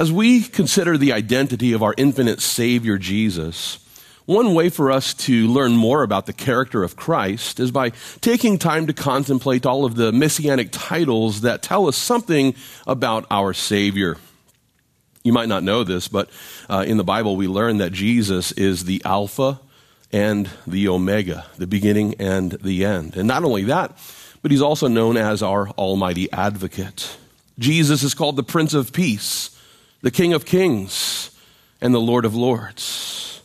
As we consider the identity of our infinite Savior Jesus, one way for us to learn more about the character of Christ is by taking time to contemplate all of the messianic titles that tell us something about our Savior. You might not know this, but uh, in the Bible we learn that Jesus is the Alpha and the Omega, the beginning and the end. And not only that, but he's also known as our Almighty Advocate. Jesus is called the Prince of Peace the King of Kings and the Lord of Lords.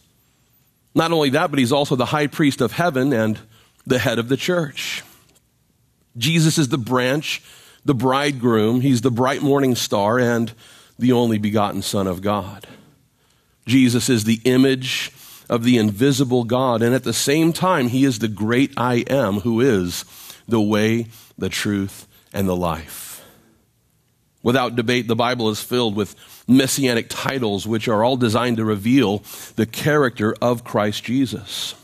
Not only that, but he's also the high priest of heaven and the head of the church. Jesus is the branch, the bridegroom, he's the bright morning star, and the only begotten Son of God. Jesus is the image of the invisible God, and at the same time, he is the great I am, who is the way, the truth, and the life. Without debate, the Bible is filled with messianic titles which are all designed to reveal the character of Christ Jesus.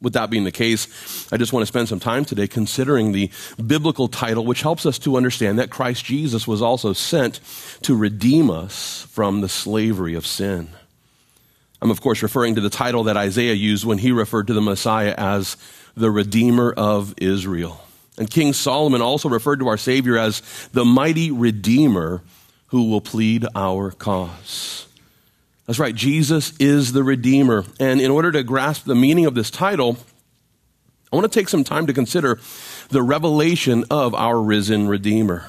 With that being the case, I just want to spend some time today considering the biblical title, which helps us to understand that Christ Jesus was also sent to redeem us from the slavery of sin. I'm, of course, referring to the title that Isaiah used when he referred to the Messiah as the Redeemer of Israel. And King Solomon also referred to our Savior as the mighty Redeemer who will plead our cause. That's right, Jesus is the Redeemer. And in order to grasp the meaning of this title, I want to take some time to consider the revelation of our risen Redeemer.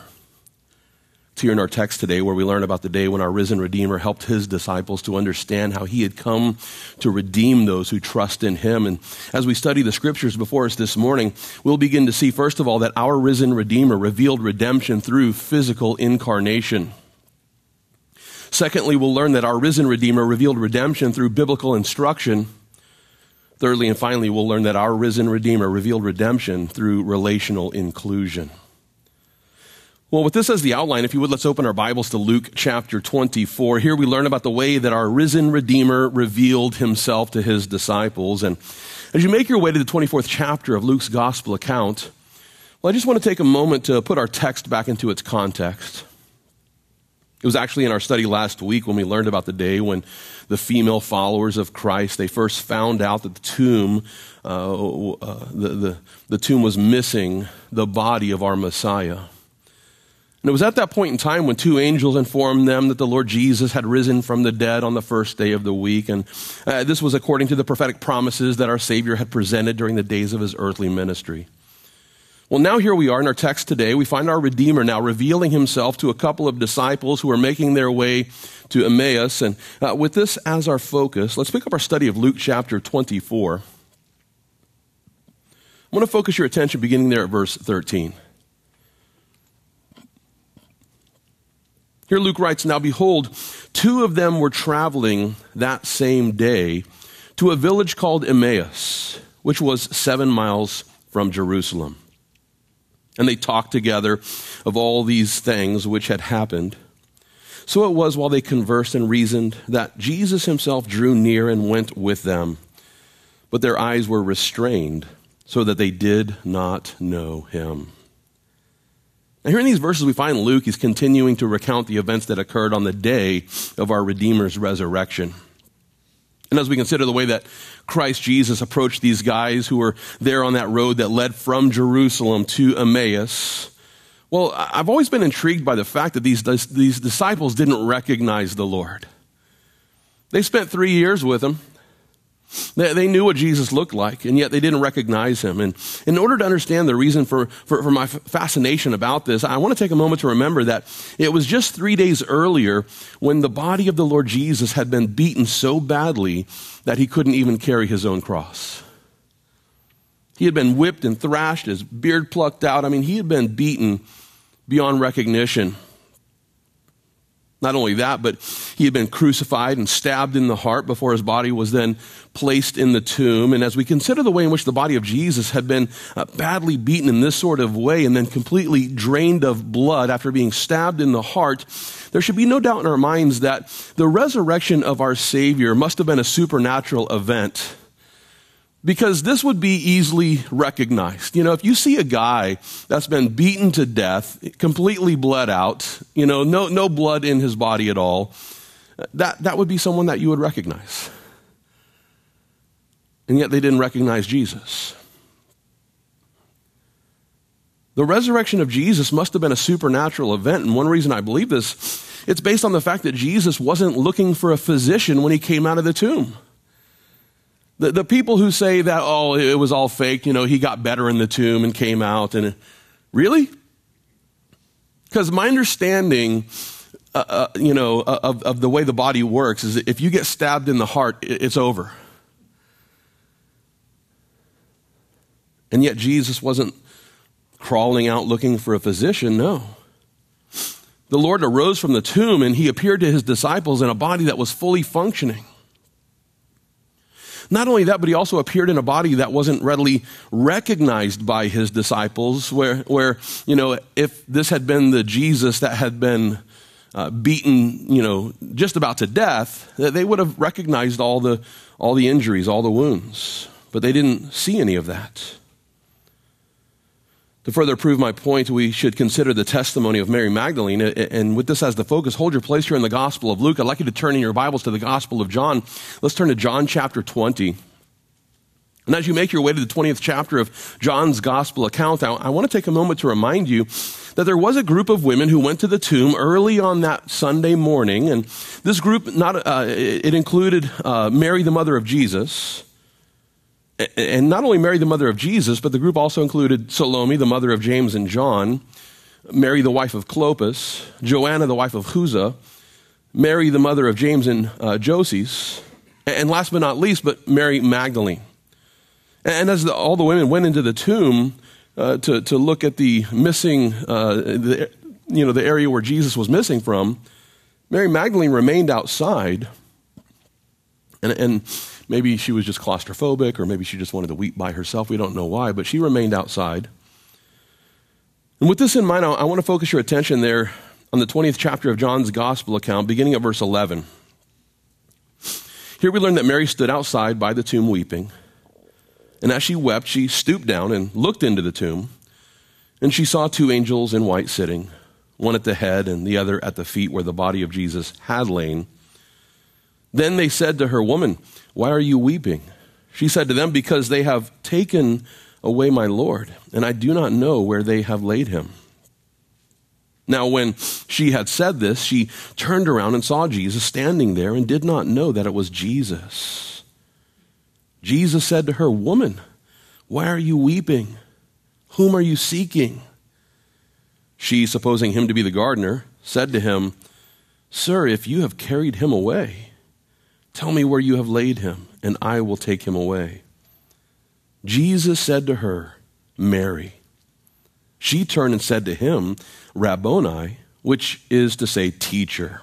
It's here in our text today where we learn about the day when our risen Redeemer helped his disciples to understand how he had come to redeem those who trust in him. And as we study the scriptures before us this morning, we'll begin to see, first of all, that our risen Redeemer revealed redemption through physical incarnation. Secondly, we'll learn that our risen Redeemer revealed redemption through biblical instruction. Thirdly, and finally, we'll learn that our risen Redeemer revealed redemption through relational inclusion. Well, with this as the outline, if you would, let's open our Bibles to Luke chapter 24. Here we learn about the way that our risen Redeemer revealed himself to his disciples. And as you make your way to the 24th chapter of Luke's gospel account, well, I just want to take a moment to put our text back into its context. It was actually in our study last week when we learned about the day when the female followers of Christ, they first found out that the tomb, uh, uh, the, the, the tomb was missing the body of our Messiah. And it was at that point in time when two angels informed them that the Lord Jesus had risen from the dead on the first day of the week. And uh, this was according to the prophetic promises that our Savior had presented during the days of his earthly ministry. Well, now here we are in our text today. We find our Redeemer now revealing himself to a couple of disciples who are making their way to Emmaus. And uh, with this as our focus, let's pick up our study of Luke chapter 24. I want to focus your attention beginning there at verse 13. Here Luke writes, Now behold, two of them were traveling that same day to a village called Emmaus, which was seven miles from Jerusalem. And they talked together of all these things which had happened. So it was while they conversed and reasoned that Jesus himself drew near and went with them. But their eyes were restrained so that they did not know him. Now, here in these verses, we find Luke is continuing to recount the events that occurred on the day of our Redeemer's resurrection. And as we consider the way that Christ Jesus approached these guys who were there on that road that led from Jerusalem to Emmaus, well, I've always been intrigued by the fact that these, these disciples didn't recognize the Lord. They spent three years with him. They, they, knew what Jesus looked like, and yet they didn't recognize him. And in order to understand the reason for, for, for my fascination about this, I want to take a moment to remember that it was just three days earlier when the body of the Lord Jesus had been beaten so badly that he couldn't even carry his own cross. He had been whipped and thrashed, his beard plucked out. I mean, he had been beaten beyond recognition. Not only that, but he had been crucified and stabbed in the heart before his body was then placed in the tomb. And as we consider the way in which the body of Jesus had been uh, badly beaten in this sort of way and then completely drained of blood after being stabbed in the heart, there should be no doubt in our minds that the resurrection of our Savior must have been a supernatural event because this would be easily recognized. You know, if you see a guy that's been beaten to death, completely bled out, you know, no, no blood in his body at all, that, that would be someone that you would recognize. And yet they didn't recognize Jesus. The resurrection of Jesus must have been a supernatural event, and one reason I believe this, it's based on the fact that Jesus wasn't looking for a physician when he came out of the tomb. The, the people who say that, oh, it was all fake, you know, he got better in the tomb and came out, and really? Because my understanding, uh, uh, you know, uh, of, of the way the body works is if you get stabbed in the heart, it's over. And yet Jesus wasn't crawling out looking for a physician, no. The Lord arose from the tomb and he appeared to his disciples in a body that was fully functioning. Not only that, but he also appeared in a body that wasn't readily recognized by his disciples, where, where you know, if this had been the Jesus that had been uh, beaten, you know, just about to death, they would have recognized all the, all the injuries, all the wounds. But they didn't see any of that. To further prove my point, we should consider the testimony of Mary Magdalene. And with this as the focus, hold your place here in the Gospel of Luke. I'd like you to turn in your Bibles to the Gospel of John. Let's turn to John chapter 20. And as you make your way to the 20th chapter of John's Gospel account, I, want to take a moment to remind you that there was a group of women who went to the tomb early on that Sunday morning. And this group, not, uh, it included uh, Mary, the mother of Jesus and not only Mary, the mother of Jesus, but the group also included Salome, the mother of James and John, Mary, the wife of Clopas, Joanna, the wife of Chuza, Mary, the mother of James and uh, Joses, and last but not least, but Mary Magdalene. And as the, all the women went into the tomb uh, to, to look at the missing, uh, the, you know, the area where Jesus was missing from, Mary Magdalene remained outside. And, and Maybe she was just claustrophobic, or maybe she just wanted to weep by herself. We don't know why, but she remained outside. And with this in mind, I want to focus your attention there on the 20th chapter of John's gospel account, beginning at verse 11. Here we learn that Mary stood outside by the tomb weeping. And as she wept, she stooped down and looked into the tomb. And she saw two angels in white sitting, one at the head and the other at the feet where the body of Jesus had lain. Then they said to her, Woman, why are you weeping? She said to them, Because they have taken away my Lord, and I do not know where they have laid him. Now, when she had said this, she turned around and saw Jesus standing there and did not know that it was Jesus. Jesus said to her, Woman, why are you weeping? Whom are you seeking? She, supposing him to be the gardener, said to him, Sir, if you have carried him away, Tell me where you have laid him, and I will take him away. Jesus said to her, Mary. She turned and said to him, Rabboni, which is to say, teacher.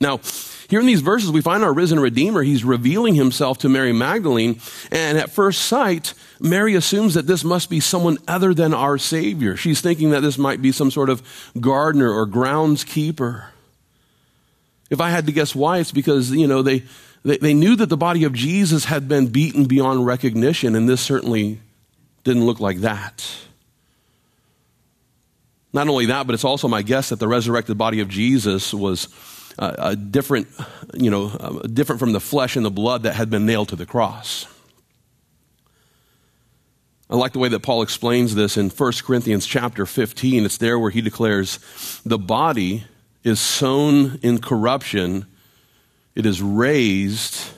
Now, here in these verses, we find our risen Redeemer. He's revealing himself to Mary Magdalene. And at first sight, Mary assumes that this must be someone other than our Savior. She's thinking that this might be some sort of gardener or groundskeeper. If I had to guess why, it's because, you know, they, they, they knew that the body of Jesus had been beaten beyond recognition, and this certainly didn't look like that. Not only that, but it's also my guess that the resurrected body of Jesus was uh, a different, you know, uh, different from the flesh and the blood that had been nailed to the cross. I like the way that Paul explains this in 1 Corinthians chapter 15. It's there where he declares the body is sown in corruption, it is raised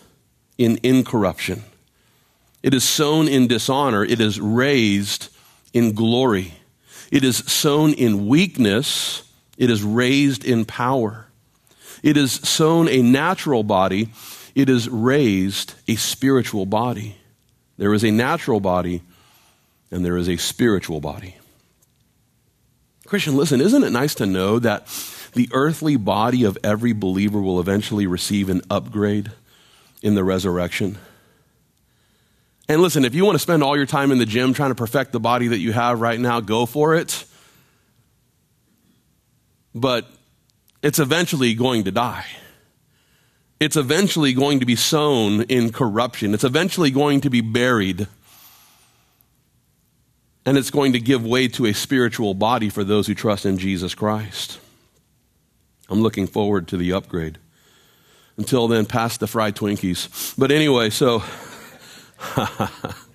in incorruption. It is sown in dishonor, it is raised in glory. It is sown in weakness, it is raised in power. It is sown a natural body, it is raised a spiritual body. There is a natural body, and there is a spiritual body. Christian, listen, isn't it nice to know that the earthly body of every believer will eventually receive an upgrade in the resurrection. And listen, if you want to spend all your time in the gym trying to perfect the body that you have right now, go for it. But it's eventually going to die. it's eventually going to be sown in corruption. It's eventually going to be buried. And it's going to give way to a spiritual body for those who trust in Jesus Christ. I'm looking forward to the upgrade. Until then, pass the fried Twinkies. But anyway, so.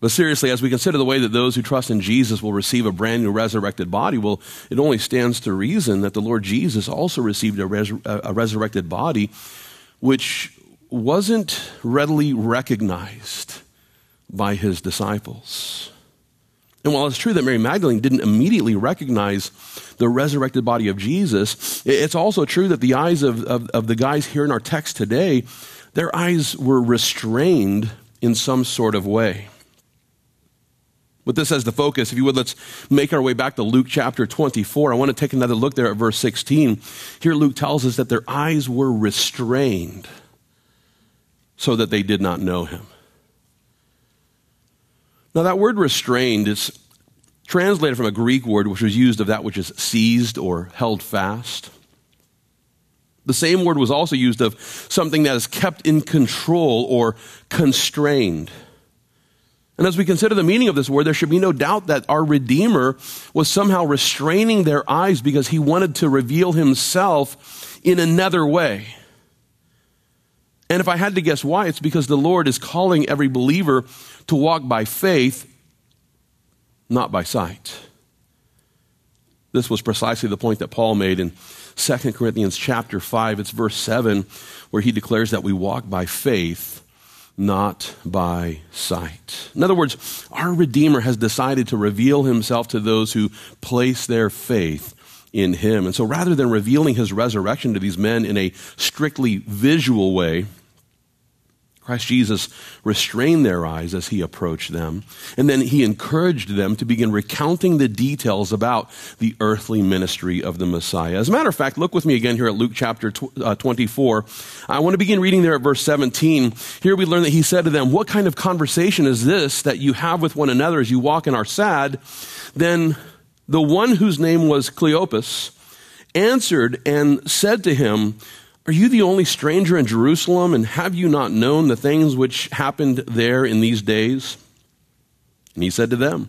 But seriously, as we consider the way that those who trust in Jesus will receive a brand new resurrected body, well, it only stands to reason that the Lord Jesus also received a, res- a resurrected body, which wasn't readily recognized by his disciples. And while it's true that Mary Magdalene didn't immediately recognize the resurrected body of Jesus, it's also true that the eyes of, of, of the guys here in our text today, their eyes were restrained in some sort of way. With this as the focus, if you would, let's make our way back to Luke chapter 24. I want to take another look there at verse 16. Here, Luke tells us that their eyes were restrained so that they did not know him. Now, that word restrained is translated from a Greek word which was used of that which is seized or held fast. The same word was also used of something that is kept in control or constrained. And as we consider the meaning of this word, there should be no doubt that our Redeemer was somehow restraining their eyes because he wanted to reveal himself in another way. And if I had to guess why, it's because the Lord is calling every believer to walk by faith, not by sight. This was precisely the point that Paul made in 2 Corinthians chapter 5. It's verse 7 where he declares that we walk by faith not by sight. In other words, our Redeemer has decided to reveal himself to those who place their faith in him. And so rather than revealing his resurrection to these men in a strictly visual way, Christ Jesus restrained their eyes as he approached them, and then he encouraged them to begin recounting the details about the earthly ministry of the Messiah. As a matter of fact, look with me again here at Luke chapter uh, 24. I want to begin reading there at verse 17. Here we learn that he said to them, What kind of conversation is this that you have with one another as you walk and are sad? Then the one whose name was Cleopas answered and said to him, are you the only stranger in Jerusalem, and have you not known the things which happened there in these days? And he said to them,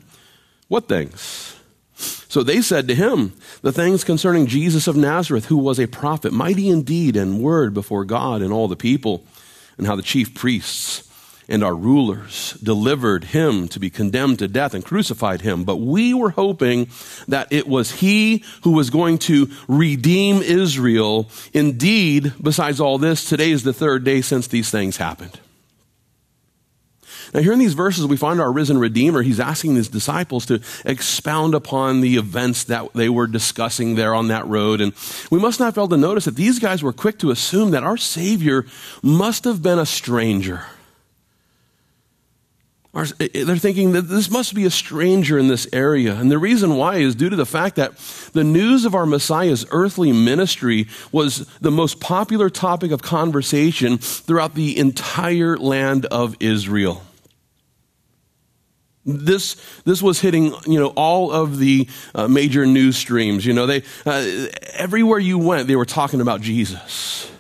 What things? So they said to him, The things concerning Jesus of Nazareth, who was a prophet, mighty in deed and word before God and all the people, and how the chief priests and our rulers delivered him to be condemned to death and crucified him. But we were hoping that it was he who was going to redeem Israel. Indeed, besides all this, today is the third day since these things happened. Now, here in these verses, we find our risen Redeemer. He's asking his disciples to expound upon the events that they were discussing there on that road. And we must not fail to notice that these guys were quick to assume that our Savior must have been a stranger are, they're thinking that this must be a stranger in this area. And the reason why is due to the fact that the news of our Messiah's earthly ministry was the most popular topic of conversation throughout the entire land of Israel. This, this was hitting, you know, all of the uh, major news streams. You know, they, uh, everywhere you went, they were talking about Jesus.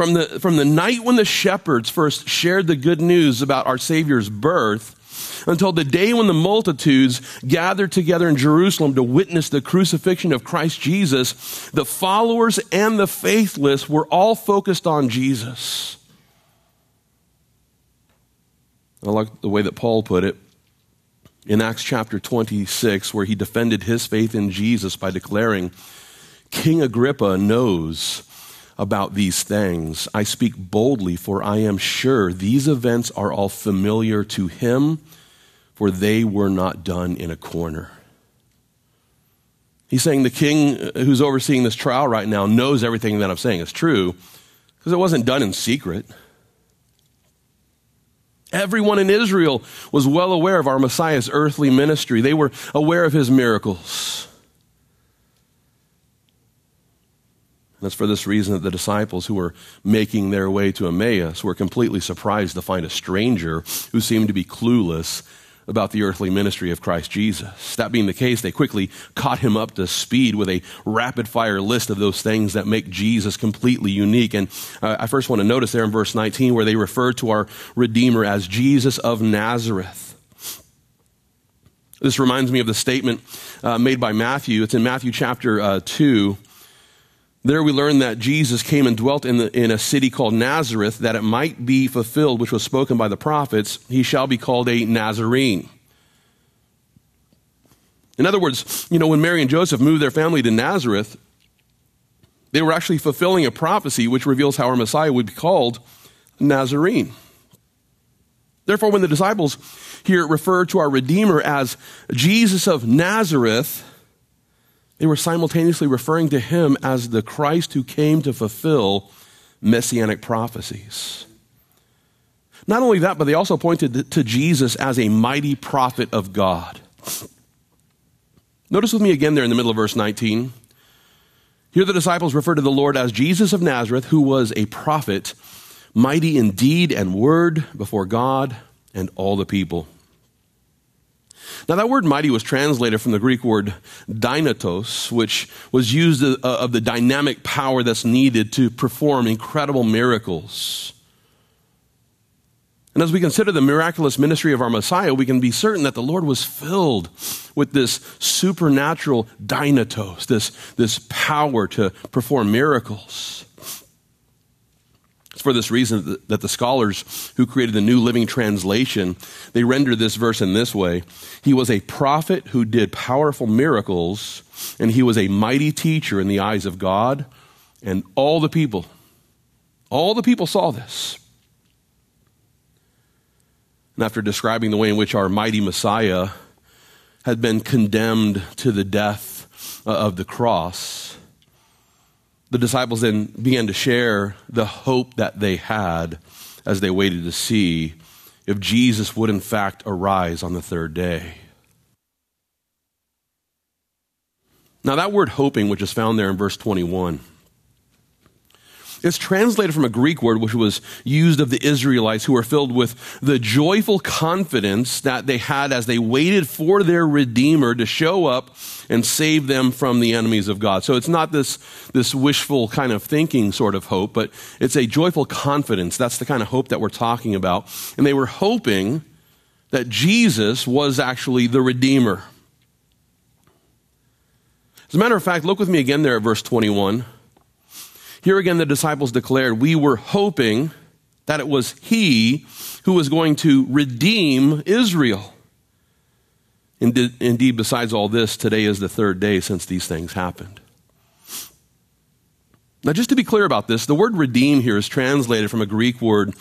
From the, from the night when the shepherds first shared the good news about our Savior's birth until the day when the multitudes gathered together in Jerusalem to witness the crucifixion of Christ Jesus, the followers and the faithless were all focused on Jesus. I like the way that Paul put it in Acts chapter 26, where he defended his faith in Jesus by declaring, King Agrippa knows about these things. I speak boldly, for I am sure these events are all familiar to him, for they were not done in a corner. He's saying the king uh, who's overseeing this trial right now knows everything that I'm saying is true because it wasn't done in secret. Everyone in Israel was well aware of our Messiah's earthly ministry. They were aware of his miracles. It's for this reason that the disciples who were making their way to Emmaus were completely surprised to find a stranger who seemed to be clueless about the earthly ministry of Christ Jesus. That being the case, they quickly caught him up to speed with a rapid fire list of those things that make Jesus completely unique. And uh, I first want to notice there in verse 19 where they refer to our Redeemer as Jesus of Nazareth. This reminds me of the statement uh, made by Matthew. It's in Matthew chapter uh, 2. There we learn that Jesus came and dwelt in, the, in a city called Nazareth, that it might be fulfilled, which was spoken by the prophets, he shall be called a Nazarene. In other words, you know, when Mary and Joseph moved their family to Nazareth, they were actually fulfilling a prophecy which reveals how our Messiah would be called Nazarene. Therefore, when the disciples here refer to our Redeemer as Jesus of Nazareth, they were simultaneously referring to him as the Christ who came to fulfill messianic prophecies. Not only that, but they also pointed to Jesus as a mighty prophet of God. Notice with me again there in the middle of verse 19. Here the disciples refer to the Lord as Jesus of Nazareth, who was a prophet, mighty in deed and word before God and all the people. Now, that word mighty was translated from the Greek word dynatos, which was used uh, of the dynamic power that's needed to perform incredible miracles. And as we consider the miraculous ministry of our Messiah, we can be certain that the Lord was filled with this supernatural dynatos, this, this power to perform miracles. It's for this reason that the scholars who created the New Living Translation, they render this verse in this way. He was a prophet who did powerful miracles, and he was a mighty teacher in the eyes of God, and all the people, all the people saw this. And after describing the way in which our mighty Messiah had been condemned to the death uh, of the cross, the disciples then began to share the hope that they had as they waited to see if Jesus would in fact arise on the third day. Now, that word hoping, which is found there in verse 21, it's translated from a Greek word which was used of the Israelites who were filled with the joyful confidence that they had as they waited for their Redeemer to show up and save them from the enemies of God. So it's not this, this wishful kind of thinking sort of hope, but it's a joyful confidence. That's the kind of hope that we're talking about. And they were hoping that Jesus was actually the Redeemer. As a matter of fact, look with me again there at verse 21. Here again, the disciples declared, We were hoping that it was He who was going to redeem Israel. Indeed, besides all this, today is the third day since these things happened. Now, just to be clear about this, the word redeem here is translated from a Greek word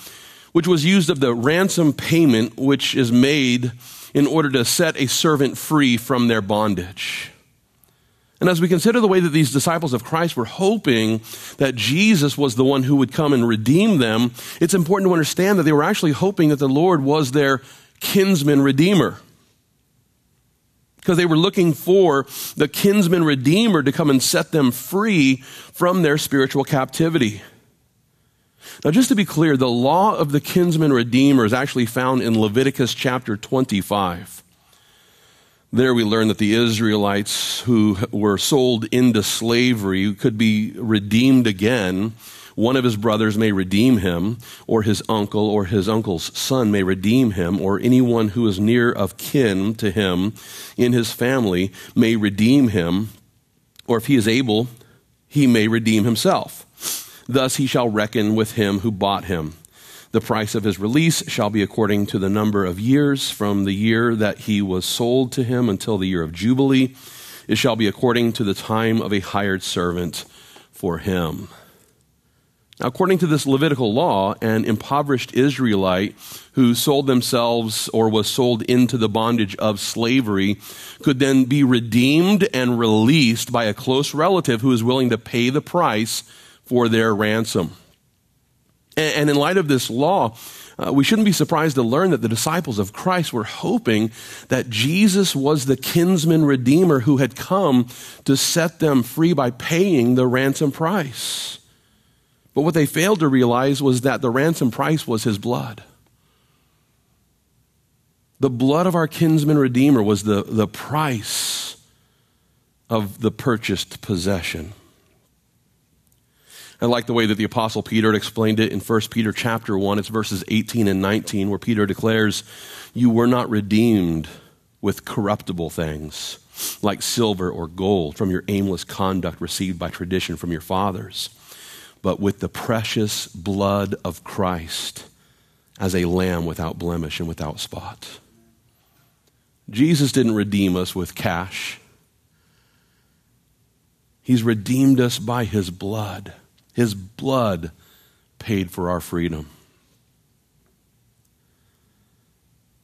which was used of the ransom payment which is made in order to set a servant free from their bondage. And as we consider the way that these disciples of Christ were hoping that Jesus was the one who would come and redeem them, it's important to understand that they were actually hoping that the Lord was their kinsman redeemer. Because they were looking for the kinsman redeemer to come and set them free from their spiritual captivity. Now, just to be clear, the law of the kinsman redeemer is actually found in Leviticus chapter 25. There we learn that the Israelites who were sold into slavery could be redeemed again. One of his brothers may redeem him, or his uncle or his uncle's son may redeem him, or anyone who is near of kin to him in his family may redeem him, or if he is able, he may redeem himself. Thus he shall reckon with him who bought him. The price of his release shall be according to the number of years from the year that he was sold to him until the year of Jubilee. It shall be according to the time of a hired servant for him. Now, according to this Levitical law, an impoverished Israelite who sold themselves or was sold into the bondage of slavery could then be redeemed and released by a close relative who is willing to pay the price for their ransom. And in light of this law, uh, we shouldn't be surprised to learn that the disciples of Christ were hoping that Jesus was the kinsman redeemer who had come to set them free by paying the ransom price. But what they failed to realize was that the ransom price was his blood. The blood of our kinsman redeemer was the, the price of the purchased possession. I like the way that the apostle Peter explained it in 1 Peter chapter 1. It's verses 18 and 19 where Peter declares, "You were not redeemed with corruptible things, like silver or gold from your aimless conduct received by tradition from your fathers, but with the precious blood of Christ as a lamb without blemish and without spot." Jesus didn't redeem us with cash. He's redeemed us by his blood. His blood paid for our freedom.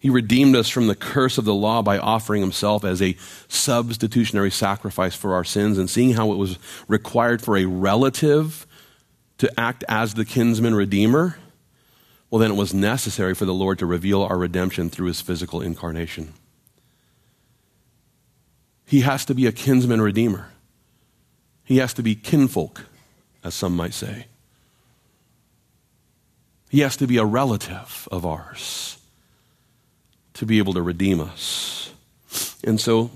He redeemed us from the curse of the law by offering himself as a substitutionary sacrifice for our sins and seeing how it was required for a relative to act as the kinsman redeemer. Well, then it was necessary for the Lord to reveal our redemption through his physical incarnation. He has to be a kinsman redeemer. He has to be kinfolk as some might say. He has to be a relative of ours to be able to redeem us. And so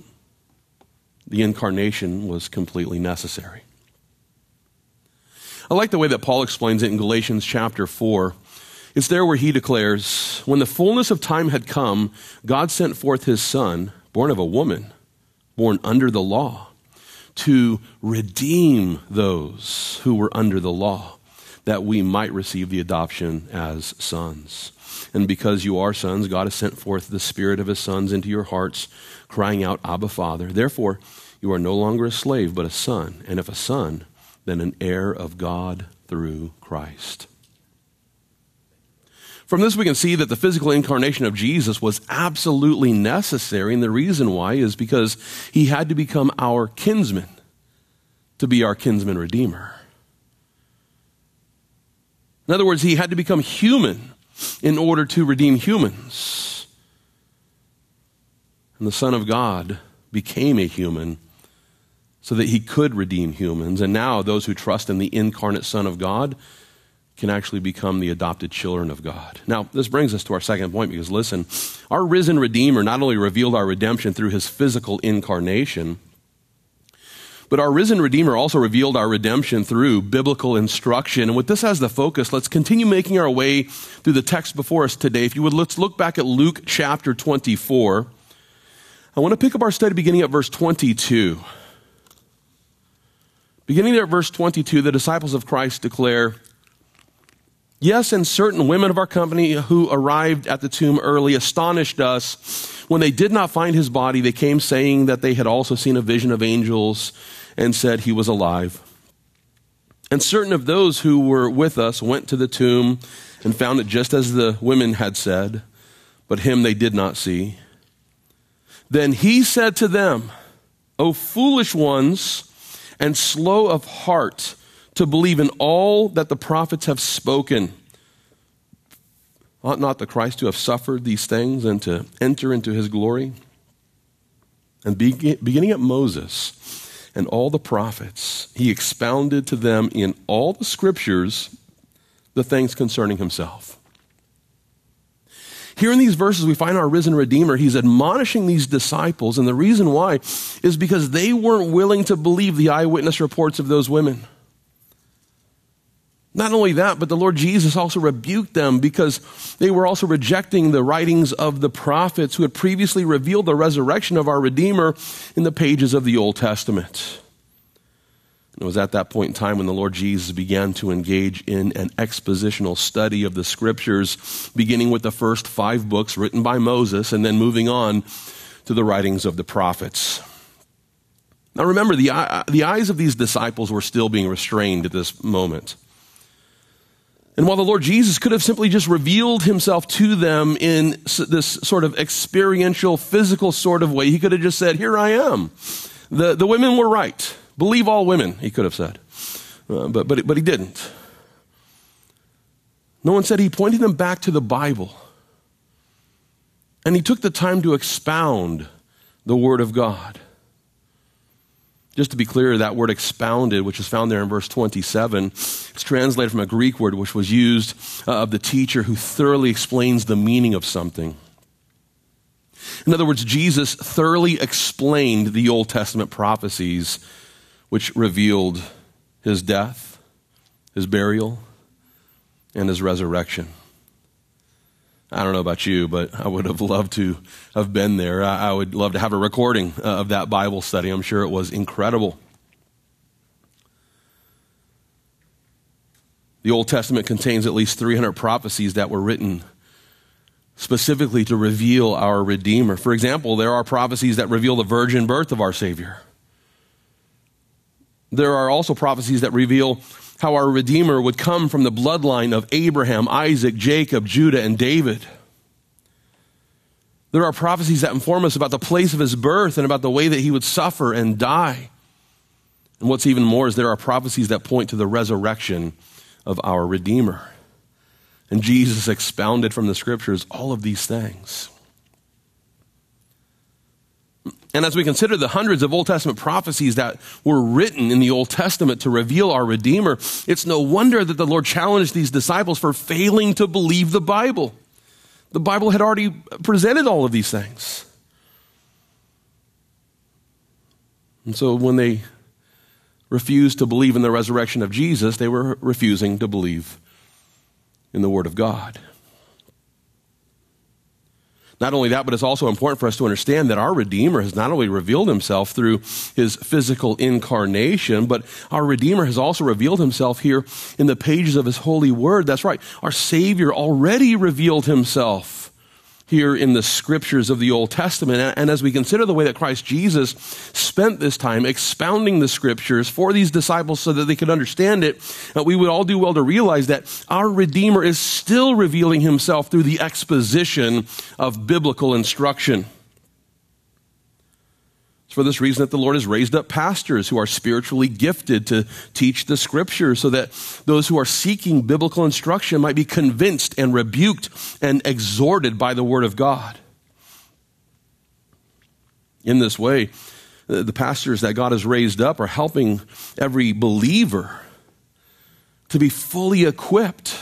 the incarnation was completely necessary. I like the way that Paul explains it in Galatians chapter 4. It's there where he declares, When the fullness of time had come, God sent forth his Son, born of a woman, born under the law to redeem those who were under the law, that we might receive the adoption as sons. And because you are sons, God has sent forth the Spirit of His sons into your hearts, crying out, Abba, Father. Therefore, you are no longer a slave, but a son. And if a son, then an heir of God through Christ. From this, we can see that the physical incarnation of Jesus was absolutely necessary. And the reason why is because he had to become our kinsman to be our kinsman redeemer. In other words, he had to become human in order to redeem humans. And the Son of God became a human so that he could redeem humans. And now, those who trust in the incarnate Son of God can actually become the adopted children of God. Now, this brings us to our second point because listen, our risen Redeemer not only revealed our redemption through his physical incarnation, but our risen Redeemer also revealed our redemption through biblical instruction. And with this as the focus, let's continue making our way through the text before us today. If you would, let's look back at Luke chapter 24. I want to pick up our study beginning at verse 22. Beginning at verse 22, the disciples of Christ declare, Yes, and certain women of our company who arrived at the tomb early astonished us. When they did not find his body, they came saying that they had also seen a vision of angels and said he was alive. And certain of those who were with us went to the tomb and found it just as the women had said, but him they did not see. Then he said to them, O foolish ones and slow of heart to believe in all that the prophets have spoken. Ought not the Christ to have suffered these things and to enter into his glory? And beginning at Moses and all the prophets, he expounded to them in all the scriptures the things concerning himself. Here in these verses, we find our risen Redeemer. He's admonishing these disciples, and the reason why is because they weren't willing to believe the eyewitness reports of those women. Not only that, but the Lord Jesus also rebuked them because they were also rejecting the writings of the prophets who had previously revealed the resurrection of our Redeemer in the pages of the Old Testament. It was at that point in time when the Lord Jesus began to engage in an expositional study of the scriptures, beginning with the first five books written by Moses and then moving on to the writings of the prophets. Now remember, the, the eyes of these disciples were still being restrained at this moment. And while the Lord Jesus could have simply just revealed himself to them in this sort of experiential, physical sort of way, he could have just said, Here I am. The, the women were right. Believe all women, he could have said. Uh, but, but, but he didn't. No one said he pointed them back to the Bible. And he took the time to expound the Word of God. Just to be clear, that word expounded, which is found there in verse 27, it's translated from a Greek word which was used uh, of the teacher who thoroughly explains the meaning of something. In other words, Jesus thoroughly explained the Old Testament prophecies which revealed his death, his burial, and his resurrection. I don't know about you, but I would have loved to have been there. I would love to have a recording uh, of that Bible study. I'm sure it was incredible. The Old Testament contains at least 300 prophecies that were written specifically to reveal our Redeemer. For example, there are prophecies that reveal the virgin birth of our Savior. There are also prophecies that reveal how our Redeemer would come from the bloodline of Abraham, Isaac, Jacob, Judah, and David. There are prophecies that inform us about the place of his birth and about the way that he would suffer and die. And what's even more is there are prophecies that point to the resurrection of our Redeemer. And Jesus expounded from the scriptures all of these things. And as we consider the hundreds of Old Testament prophecies that were written in the Old Testament to reveal our Redeemer, it's no wonder that the Lord challenged these disciples for failing to believe the Bible. The Bible had already presented all of these things. And so when they refused to believe in the resurrection of Jesus, they were refusing to believe in the Word of God. Not only that, but it's also important for us to understand that our Redeemer has not only revealed himself through his physical incarnation, but our Redeemer has also revealed himself here in the pages of his holy word. That's right. Our Savior already revealed himself here in the scriptures of the Old Testament. And as we consider the way that Christ Jesus spent this time expounding the scriptures for these disciples so that they could understand it, uh, we would all do well to realize that our Redeemer is still revealing himself through the exposition of biblical instruction. It's for this reason that the Lord has raised up pastors who are spiritually gifted to teach the scriptures so that those who are seeking biblical instruction might be convinced and rebuked and exhorted by the word of God. In this way, uh, the pastors that God has raised up are helping every believer to be fully equipped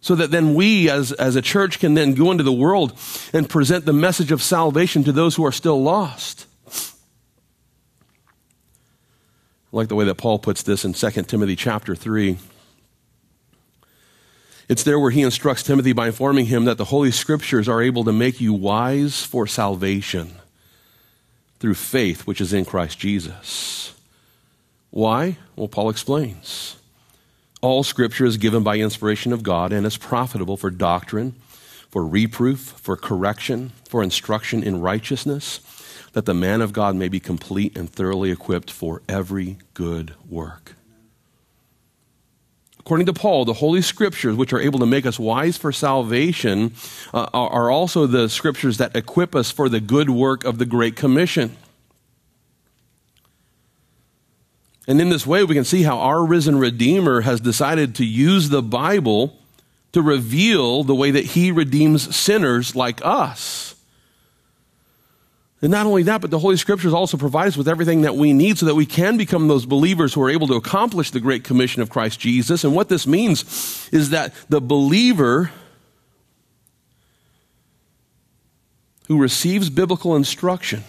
so that then we as, as a church can then go into the world and present the message of salvation to those who are still lost. I like the way that Paul puts this in 2 Timothy chapter 3. It's there where he instructs Timothy by informing him that the Holy Scriptures are able to make you wise for salvation through faith which is in Christ Jesus. Why? Well, Paul explains. All Scripture is given by inspiration of God and is profitable for doctrine, for reproof, for correction, for instruction in righteousness that the man of God may be complete and thoroughly equipped for every good work. According to Paul, the Holy Scriptures, which are able to make us wise for salvation, uh, are also the Scriptures that equip us for the good work of the Great Commission. And in this way, we can see how our risen Redeemer has decided to use the Bible to reveal the way that he redeems sinners like us. And not only that, but the Holy Scriptures also provide us with everything that we need so that we can become those believers who are able to accomplish the Great Commission of Christ Jesus. And what this means is that the believer who receives biblical instruction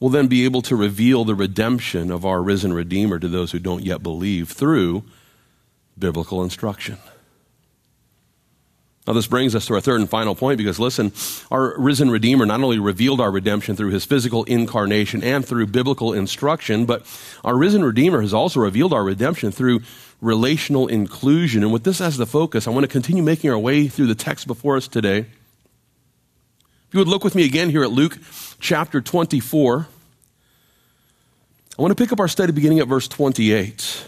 will then be able to reveal the redemption of our risen Redeemer to those who don't yet believe through biblical instruction. Now, this brings us to our third and final point because listen, our risen Redeemer not only revealed our redemption through his physical incarnation and through biblical instruction, but our risen Redeemer has also revealed our redemption through relational inclusion. And with this as the focus, I want to continue making our way through the text before us today. If you would look with me again here at Luke chapter 24, I want to pick up our study beginning at verse 28.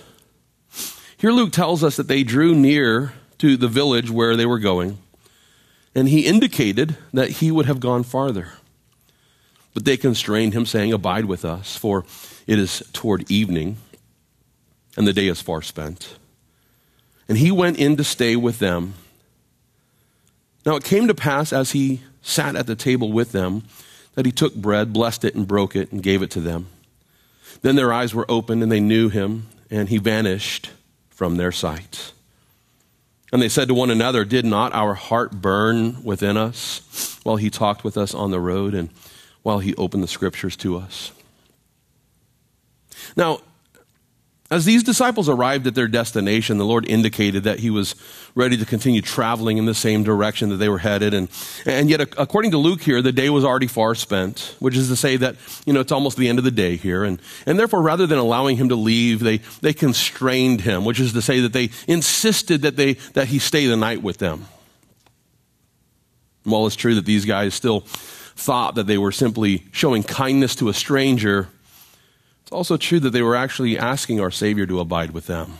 Here, Luke tells us that they drew near to the village where they were going, and he indicated that he would have gone farther. But they constrained him, saying, Abide with us, for it is toward evening, and the day is far spent. And he went in to stay with them. Now it came to pass as he sat at the table with them that he took bread, blessed it, and broke it, and gave it to them. Then their eyes were opened, and they knew him, and he vanished from their sight. And they said to one another, Did not our heart burn within us while he talked with us on the road and while he opened the scriptures to us? Now, as these disciples arrived at their destination, the Lord indicated that He was ready to continue traveling in the same direction that they were headed. And, and yet, according to Luke here, the day was already far spent, which is to say that, you know, it's almost the end of the day here. And, and therefore, rather than allowing Him to leave, they, they constrained Him, which is to say that they insisted that, they, that He stay the night with them. While it's true that these guys still thought that they were simply showing kindness to a stranger, it's also true that they were actually asking our Savior to abide with them.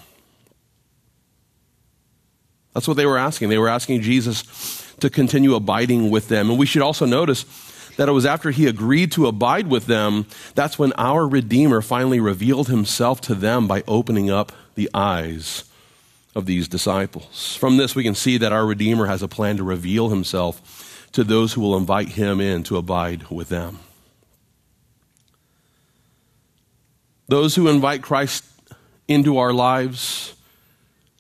That's what they were asking. They were asking Jesus to continue abiding with them. And we should also notice that it was after he agreed to abide with them, that's when our Redeemer finally revealed himself to them by opening up the eyes of these disciples. From this, we can see that our Redeemer has a plan to reveal himself to those who will invite him in to abide with them. Those who invite Christ into our lives,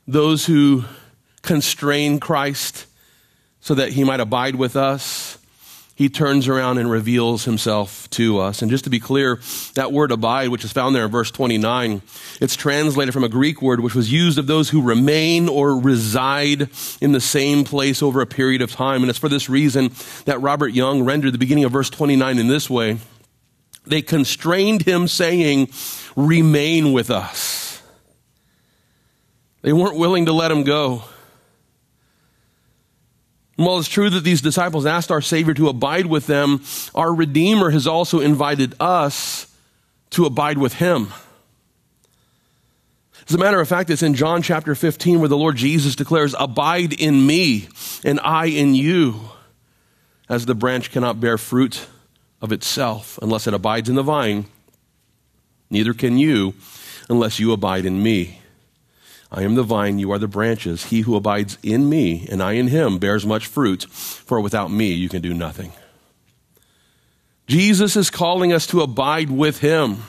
those who constrain Christ so that he might abide with us, he turns around and reveals himself to us. And just to be clear, that word abide, which is found there in verse 29, it's translated from a Greek word which was used of those who remain or reside in the same place over a period of time. And it's for this reason that Robert Young rendered the beginning of verse 29 in this way. They constrained him, saying, Remain with us. They weren't willing to let him go. while it's true that these disciples asked our Savior to abide with them, our Redeemer has also invited us to abide with him. As a matter of fact, it's in John chapter 15 where the Lord Jesus declares, Abide in me, and I in you, as the branch cannot bear fruit of itself unless it abides in the vine. Neither can you unless you abide in me. I am the vine, you are the branches. He who abides in me and I in him bears much fruit, for without me you can do nothing. Jesus is calling us to abide with him.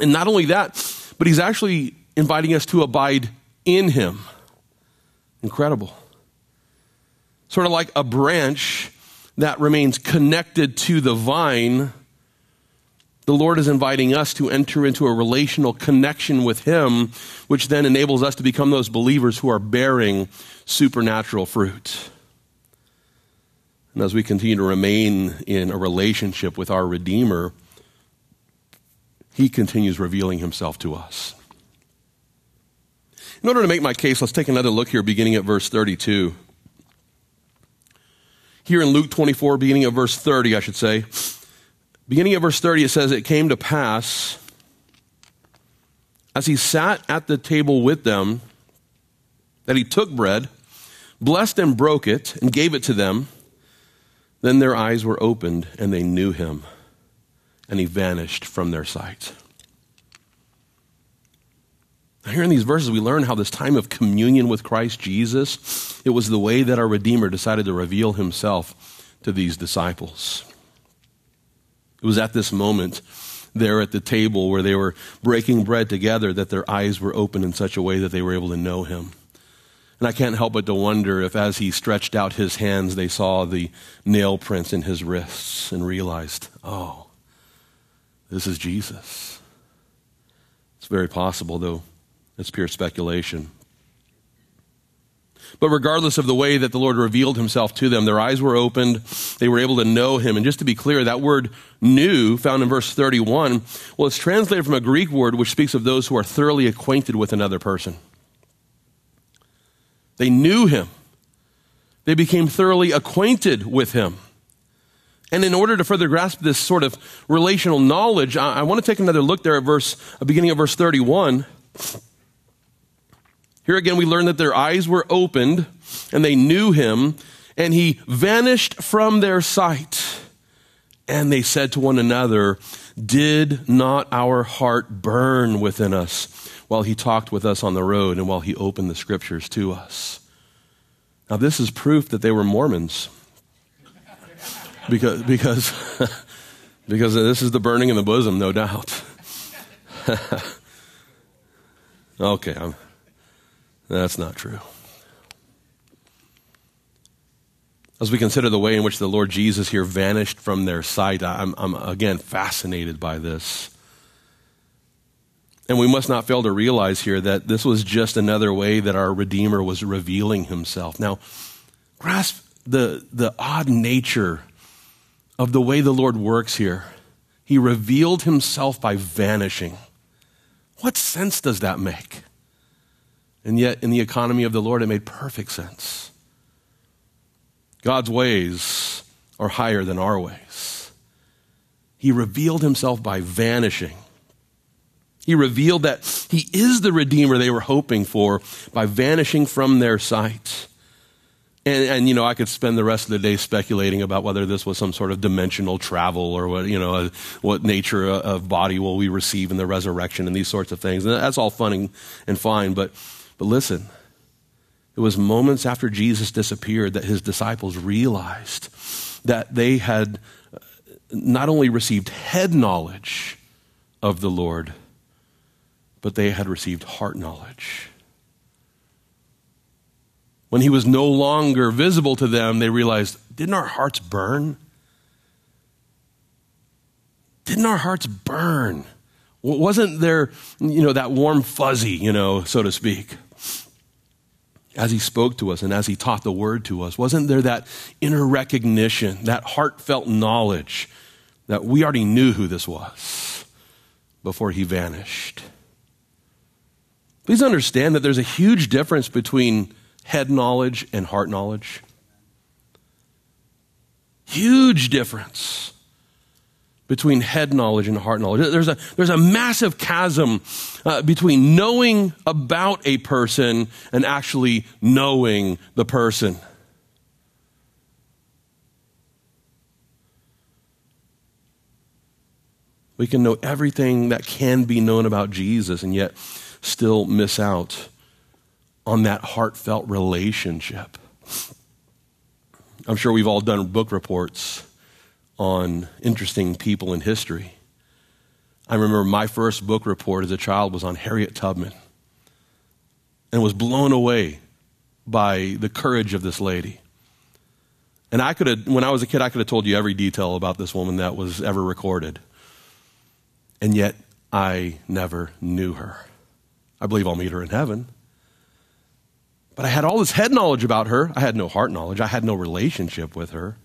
And not only that, but he's actually inviting us to abide in him. Incredible. Sort of like a branch that remains connected to the vine, the Lord is inviting us to enter into a relational connection with Him, which then enables us to become those believers who are bearing supernatural fruit. And as we continue to remain in a relationship with our Redeemer, He continues revealing Himself to us. In order to make my case, let's take another look here, beginning at verse 32. Here in Luke 24, beginning of verse 30, I should say, beginning of verse 30, it says, It came to pass as he sat at the table with them that he took bread, blessed and broke it, and gave it to them. Then their eyes were opened, and they knew him, and he vanished from their sight. Here in these verses, we learn how this time of communion with Christ Jesus, it was the way that our Redeemer decided to reveal himself to these disciples. It was at this moment there at the table where they were breaking bread together that their eyes were open in such a way that they were able to know him. And I can't help but to wonder if as he stretched out his hands, they saw the nail prints in his wrists and realized, oh, this is Jesus. It's very possible, though it's pure speculation. But regardless of the way that the Lord revealed himself to them, their eyes were opened. They were able to know him. And just to be clear, that word knew, found in verse 31, well, it's translated from a Greek word which speaks of those who are thoroughly acquainted with another person. They knew him, they became thoroughly acquainted with him. And in order to further grasp this sort of relational knowledge, I, I want to take another look there at verse, uh, beginning of verse 31. Here again, we learn that their eyes were opened and they knew him, and he vanished from their sight. And they said to one another, Did not our heart burn within us while he talked with us on the road and while he opened the scriptures to us? Now, this is proof that they were Mormons. Because, because, because this is the burning in the bosom, no doubt. okay, I'm, that's not true. As we consider the way in which the Lord Jesus here vanished from their sight, I'm, I'm again fascinated by this. And we must not fail to realize here that this was just another way that our Redeemer was revealing himself. Now, grasp the, the odd nature of the way the Lord works here. He revealed himself by vanishing. What sense does that make? And yet, in the economy of the Lord, it made perfect sense. God's ways are higher than our ways. He revealed himself by vanishing. He revealed that he is the Redeemer they were hoping for by vanishing from their sight. And, and, you know, I could spend the rest of the day speculating about whether this was some sort of dimensional travel or what, you know, uh, what nature of body will we receive in the resurrection and these sorts of things. And that's all fun and, and fine. But, but listen, it was moments after Jesus disappeared that his disciples realized that they had uh, not only received head knowledge of the Lord, but they had received heart knowledge. When he was no longer visible to them, they realized, didn't our hearts burn? Didn't our hearts burn? Wasn't there, you know, that warm fuzzy, you know, so to speak? As he spoke to us and as he taught the word to us, wasn't there that inner recognition, that heartfelt knowledge that we already knew who this was before he vanished? Please understand that there's a huge difference between head knowledge and heart knowledge. Huge difference between head knowledge and heart knowledge. There's a, there's a massive chasm uh, between knowing about a person and actually knowing the person. We can know everything that can be known about Jesus, and yet still miss out on that heartfelt relationship. I'm sure we've all done book reports on interesting people in history. I remember my first book report as a child was on Harriet Tubman and was blown away by the courage of this lady. And I could have, when I was a kid, I could have told you every detail about this woman that was ever recorded. And yet, I never knew her. I believe I'll meet her in heaven. But I had all this head knowledge about her. I had no heart knowledge. I had no relationship with her.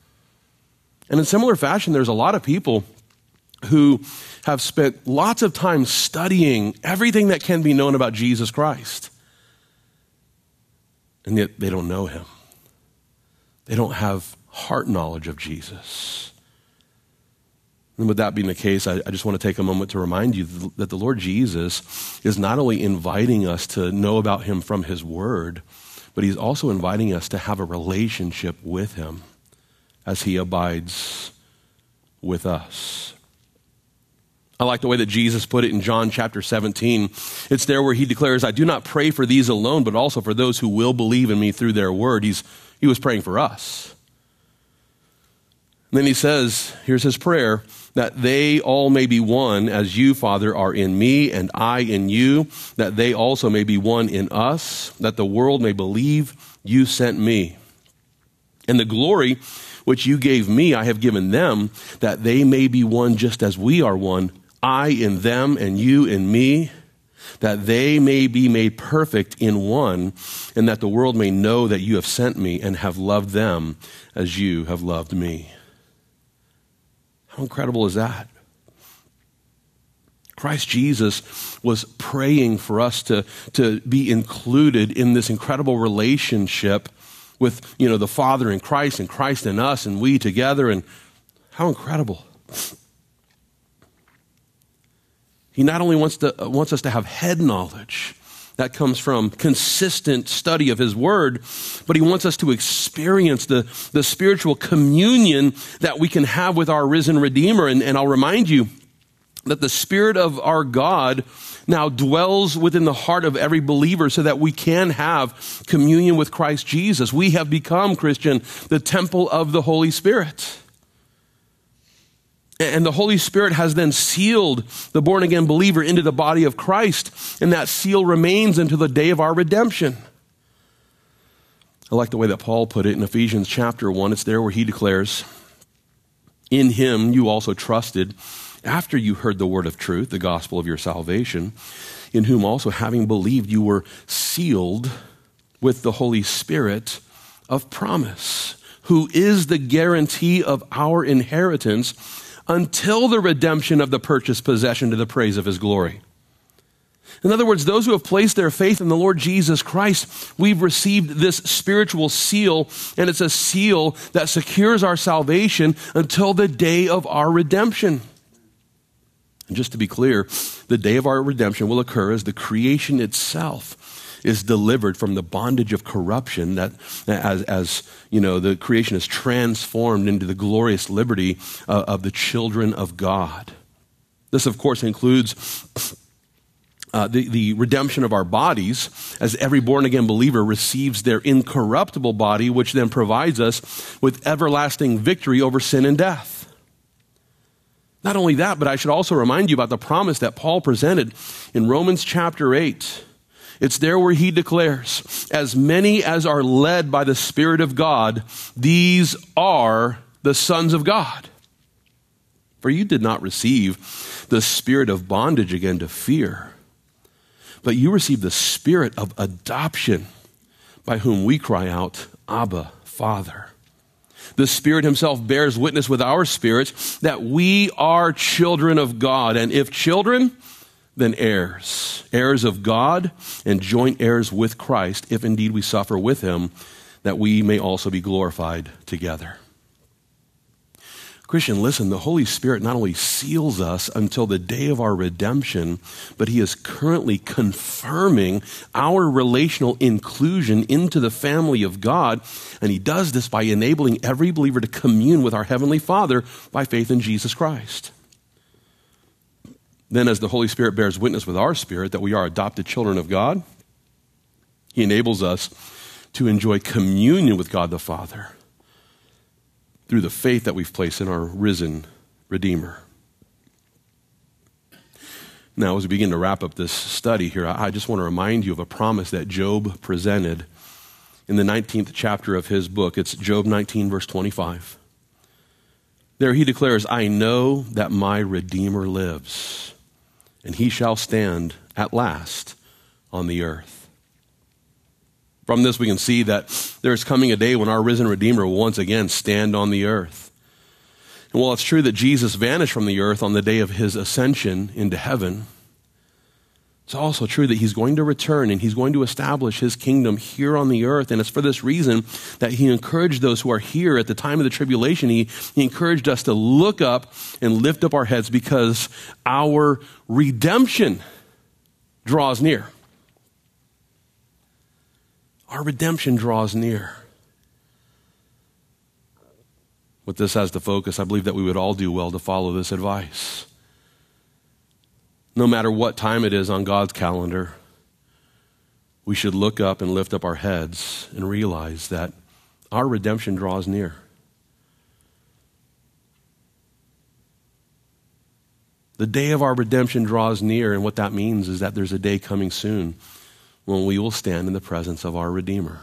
And in similar fashion, there's a lot of people who have spent lots of time studying everything that can be known about Jesus Christ. And yet they don't know him. They don't have heart knowledge of Jesus. And with that being the case, I, I, just want to take a moment to remind you that the Lord Jesus is not only inviting us to know about him from his word, but he's also inviting us to have a relationship with him as he abides with us. I like the way that Jesus put it in John chapter 17. It's there where he declares, I do not pray for these alone, but also for those who will believe in me through their word. He's, he was praying for us. And then he says, here's his prayer that they all may be one, as you, Father, are in me and I in you, that they also may be one in us, that the world may believe you sent me. And the glory which you gave me, I have given them, that they may be one just as we are one, I in them and you in me, that they may be made perfect in one, and that the world may know that you have sent me and have loved them as you have loved me. How incredible is that? Christ Jesus was praying for us to, to be included in this incredible relationship with you know, the Father in Christ and Christ in us and we together. And how incredible. He not only wants, to, uh, wants us to have head knowledge, that comes from consistent study of His Word, but He wants us to experience the, the spiritual communion that we can have with our risen Redeemer. And, and I'll remind you that the Spirit of our God now dwells within the heart of every believer so that we can have communion with Christ Jesus. We have become, Christian, the temple of the Holy Spirit. And the Holy Spirit has then sealed the born again believer into the body of Christ, and that seal remains until the day of our redemption. I like the way that Paul put it in Ephesians chapter 1. It's there where he declares, In him you also trusted after you heard the word of truth, the gospel of your salvation, in whom also, having believed, you were sealed with the Holy Spirit of promise, who is the guarantee of our inheritance until the redemption of the purchased possession to the praise of his glory. In other words, those who have placed their faith in the Lord Jesus Christ, we've received this spiritual seal, and it's a seal that secures our salvation until the day of our redemption. And just to be clear, the day of our redemption will occur as the creation itself is delivered from the bondage of corruption that as, as you know the creation is transformed into the glorious liberty uh, of the children of god this of course includes uh, the, the redemption of our bodies, as every born again believer receives their incorruptible body, which then provides us with everlasting victory over sin and death. Not only that, but I should also remind you about the promise that Paul presented in Romans chapter 8. It's there where he declares, As many as are led by the Spirit of God, these are the sons of God. For you did not receive the spirit of bondage again to fear but you received the spirit of adoption by whom we cry out, Abba, Father. The Spirit Himself bears witness with our spirits that we are children of God. And if children, then heirs. Heirs of God and joint heirs with Christ, if indeed we suffer with Him, that we may also be glorified together. Christian, listen, the Holy Spirit not only seals us until the day of our redemption, but He is currently confirming our relational inclusion into the family of God. And He does this by enabling every believer to commune with our Heavenly Father by faith in Jesus Christ. Then, as the Holy Spirit bears witness with our spirit that we are adopted children of God, He enables us to enjoy communion with God the Father through the faith that we've placed in our risen Redeemer. Now, as we begin to wrap up this study here, I just want to remind you of a promise that Job presented in the 19th chapter of his book. It's Job 19, verse 25. There he declares, I know that my Redeemer lives, and he shall stand at last on the earth. From this, we can see that there's coming a day when our risen Redeemer will once again stand on the earth. And while it's true that Jesus vanished from the earth on the day of his ascension into heaven, it's also true that he's going to return and he's going to establish his kingdom here on the earth. And it's for this reason that he encouraged those who are here at the time of the tribulation. He, he encouraged us to look up and lift up our heads because our redemption draws near. Our redemption draws near. With this as the focus, I believe that we would all do well to follow this advice. No matter what time it is on God's calendar, we should look up and lift up our heads and realize that our redemption draws near. The day of our redemption draws near, and what that means is that there's a day coming soon when we will stand in the presence of our Redeemer.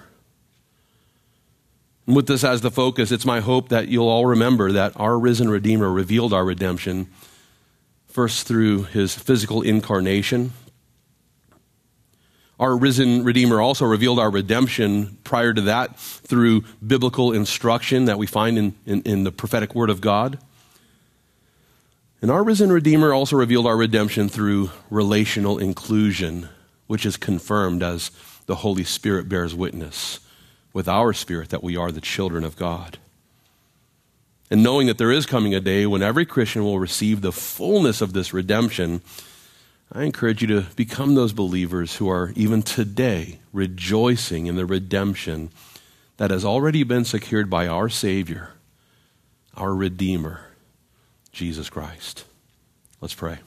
And with this as the focus, it's my hope that you'll all remember that our risen Redeemer revealed our redemption first through his physical incarnation. Our risen Redeemer also revealed our redemption prior to that through biblical instruction that we find in, in, in the prophetic word of God. And our risen Redeemer also revealed our redemption through relational inclusion which is confirmed as the Holy Spirit bears witness with our spirit that we are the children of God. And knowing that there is coming a day when every Christian will receive the fullness of this redemption, I encourage you to become those believers who are even today rejoicing in the redemption that has already been secured by our Savior, our Redeemer, Jesus Christ. Let's pray.